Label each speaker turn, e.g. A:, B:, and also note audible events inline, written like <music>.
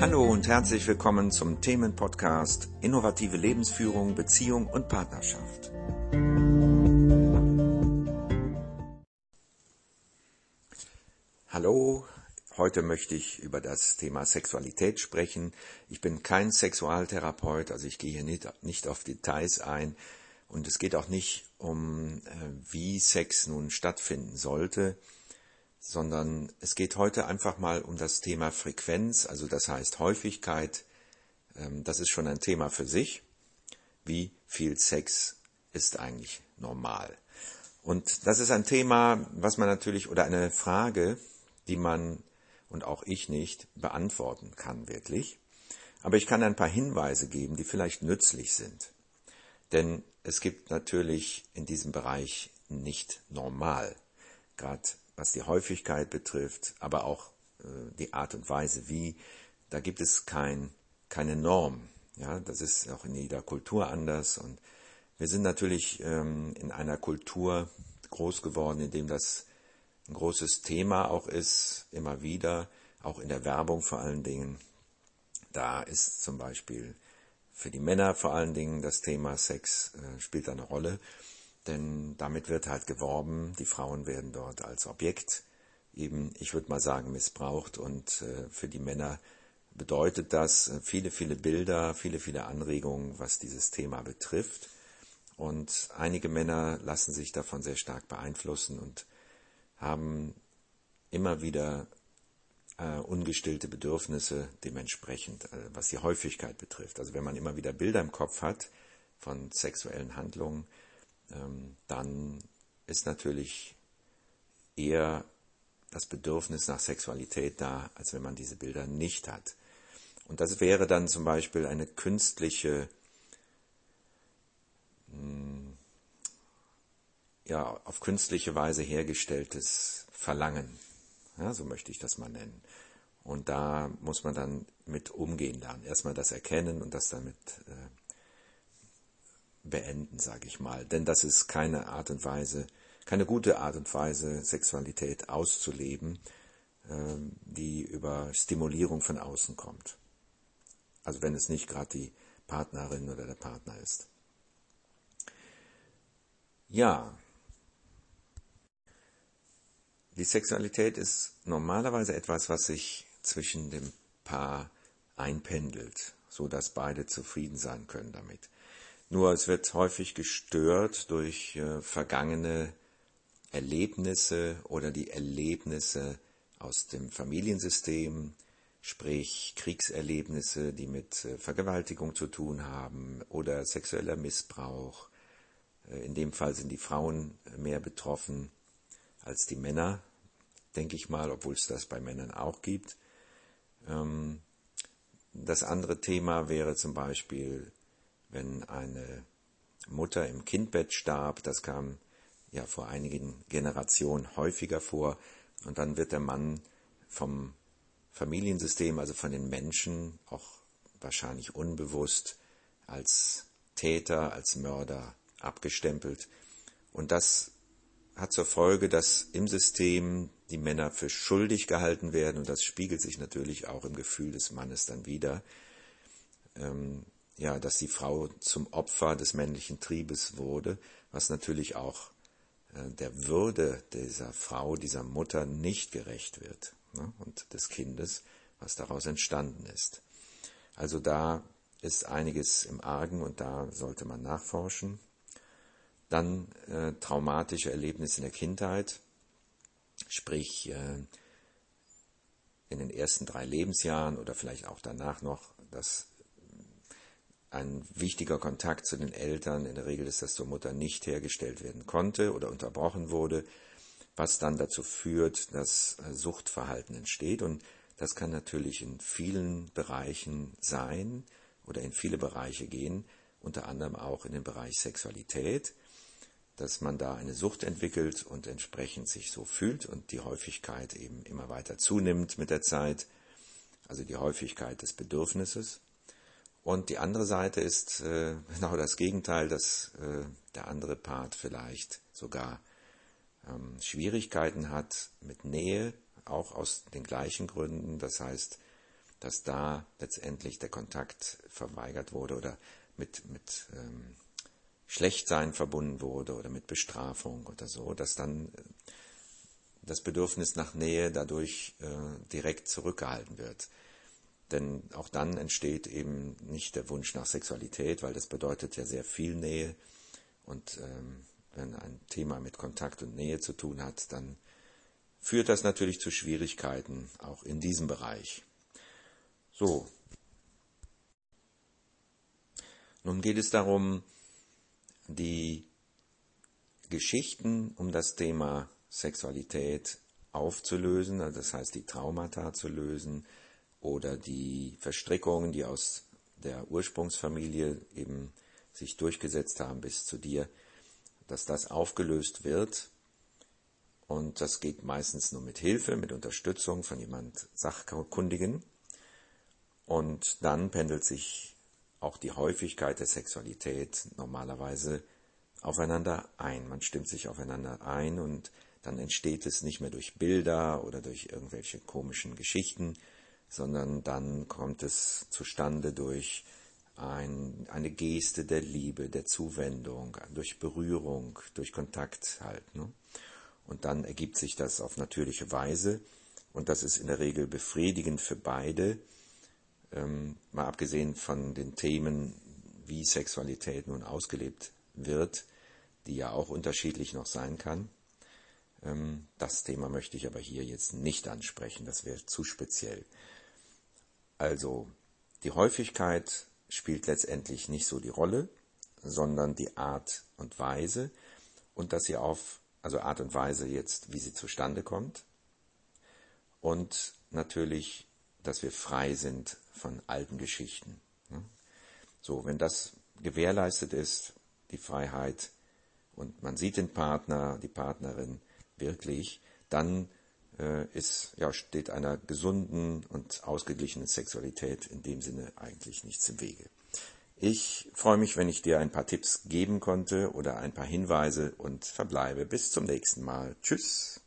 A: Hallo und herzlich willkommen zum Themenpodcast Innovative Lebensführung, Beziehung und Partnerschaft. Hallo, heute möchte ich über das Thema Sexualität sprechen. Ich bin kein Sexualtherapeut, also ich gehe hier nicht, nicht auf Details ein und es geht auch nicht um, äh, wie Sex nun stattfinden sollte sondern es geht heute einfach mal um das Thema Frequenz, also das heißt Häufigkeit. Ähm, das ist schon ein Thema für sich. Wie viel Sex ist eigentlich normal? Und das ist ein Thema, was man natürlich, oder eine Frage, die man und auch ich nicht beantworten kann wirklich. Aber ich kann ein paar Hinweise geben, die vielleicht nützlich sind. Denn es gibt natürlich in diesem Bereich nicht normal. Gerade was die Häufigkeit betrifft, aber auch äh, die Art und Weise, wie, da gibt es kein, keine Norm. Ja, das ist auch in jeder Kultur anders und wir sind natürlich ähm, in einer Kultur groß geworden, in dem das ein großes Thema auch ist, immer wieder, auch in der Werbung vor allen Dingen. Da ist zum Beispiel für die Männer vor allen Dingen das Thema Sex äh, spielt eine Rolle. Denn damit wird halt geworben, die Frauen werden dort als Objekt eben, ich würde mal sagen, missbraucht und äh, für die Männer bedeutet das äh, viele, viele Bilder, viele, viele Anregungen, was dieses Thema betrifft. Und einige Männer lassen sich davon sehr stark beeinflussen und haben immer wieder äh, ungestillte Bedürfnisse dementsprechend, äh, was die Häufigkeit betrifft. Also wenn man immer wieder Bilder im Kopf hat von sexuellen Handlungen, ähm, dann ist natürlich eher das Bedürfnis nach Sexualität da, als wenn man diese Bilder nicht hat. Und das wäre dann zum Beispiel eine künstliche, hm, ja, auf künstliche Weise hergestelltes Verlangen. Ja, so möchte ich das mal nennen. Und da muss man dann mit umgehen lernen. Erstmal das erkennen und das damit äh, beenden, sage ich mal. Denn das ist keine Art und Weise, keine gute Art und Weise, Sexualität auszuleben, ähm, die über Stimulierung von außen kommt. Also wenn es nicht gerade die Partnerin oder der Partner ist. Ja, die Sexualität ist normalerweise etwas, was sich zwischen dem Paar einpendelt, so dass beide zufrieden sein können damit. Nur es wird häufig gestört durch äh, vergangene Erlebnisse oder die Erlebnisse aus dem Familiensystem, sprich Kriegserlebnisse, die mit äh, Vergewaltigung zu tun haben oder sexueller Missbrauch. Äh, in dem Fall sind die Frauen mehr betroffen als die Männer, denke ich mal, obwohl es das bei Männern auch gibt. Ähm, das andere Thema wäre zum Beispiel wenn eine Mutter im Kindbett starb, das kam ja vor einigen Generationen häufiger vor, und dann wird der Mann vom Familiensystem, also von den Menschen, auch wahrscheinlich unbewusst als Täter, als Mörder abgestempelt. Und das hat zur Folge, dass im System die Männer für schuldig gehalten werden und das spiegelt sich natürlich auch im Gefühl des Mannes dann wieder. Ähm, ja, dass die Frau zum Opfer des männlichen Triebes wurde, was natürlich auch äh, der Würde dieser Frau, dieser Mutter nicht gerecht wird ne, und des Kindes, was daraus entstanden ist. Also da ist einiges im Argen und da sollte man nachforschen. Dann äh, traumatische Erlebnisse in der Kindheit, sprich äh, in den ersten drei Lebensjahren oder vielleicht auch danach noch das ein wichtiger Kontakt zu den Eltern, in der Regel ist das zur Mutter, nicht hergestellt werden konnte oder unterbrochen wurde, was dann dazu führt, dass äh, Suchtverhalten entsteht. Und das kann natürlich in vielen Bereichen sein oder in viele Bereiche gehen, unter anderem auch in den Bereich Sexualität, dass man da eine Sucht entwickelt und entsprechend sich so fühlt und die Häufigkeit eben immer weiter zunimmt mit der Zeit, also die Häufigkeit des Bedürfnisses. Und die andere Seite ist äh, <laughs> genau das Gegenteil, dass äh, der andere Part vielleicht sogar ähm, Schwierigkeiten hat mit Nähe, auch aus den gleichen Gründen. Das heißt, dass da letztendlich der Kontakt verweigert wurde oder mit, mit ähm, Schlechtsein verbunden wurde oder mit Bestrafung oder so, dass dann äh, das Bedürfnis nach Nähe dadurch äh, direkt zurückgehalten wird. Denn auch dann entsteht eben nicht der Wunsch nach Sexualität, weil das bedeutet ja sehr viel Nähe. Und ähm, wenn ein Thema mit Kontakt und Nähe zu tun hat, dann führt das natürlich zu Schwierigkeiten, auch in diesem Bereich. So. Nun geht es darum, die Geschichten um das Thema Sexualität aufzulösen, also das heißt die Traumata zu lösen oder die Verstrickungen, die aus der Ursprungsfamilie eben sich durchgesetzt haben bis zu dir, dass das aufgelöst wird. Und das geht meistens nur mit Hilfe, mit Unterstützung von jemand Sachkundigen. Und dann pendelt sich auch die Häufigkeit der Sexualität normalerweise aufeinander ein. Man stimmt sich aufeinander ein und dann entsteht es nicht mehr durch Bilder oder durch irgendwelche komischen Geschichten, sondern dann kommt es zustande durch ein, eine Geste der Liebe, der Zuwendung, durch Berührung, durch Kontakt halt. Ne? Und dann ergibt sich das auf natürliche Weise und das ist in der Regel befriedigend für beide, ähm, mal abgesehen von den Themen, wie Sexualität nun ausgelebt wird, die ja auch unterschiedlich noch sein kann. Ähm, das Thema möchte ich aber hier jetzt nicht ansprechen, das wäre zu speziell. Also, die Häufigkeit spielt letztendlich nicht so die Rolle, sondern die Art und Weise und dass sie auf, also Art und Weise jetzt, wie sie zustande kommt und natürlich, dass wir frei sind von alten Geschichten. Ne? So, wenn das gewährleistet ist, die Freiheit, und man sieht den Partner, die Partnerin wirklich, dann ist, ja, steht einer gesunden und ausgeglichenen Sexualität in dem Sinne eigentlich nichts im Wege. Ich freue mich, wenn ich dir ein paar Tipps geben konnte oder ein paar Hinweise und verbleibe bis zum nächsten Mal. Tschüss.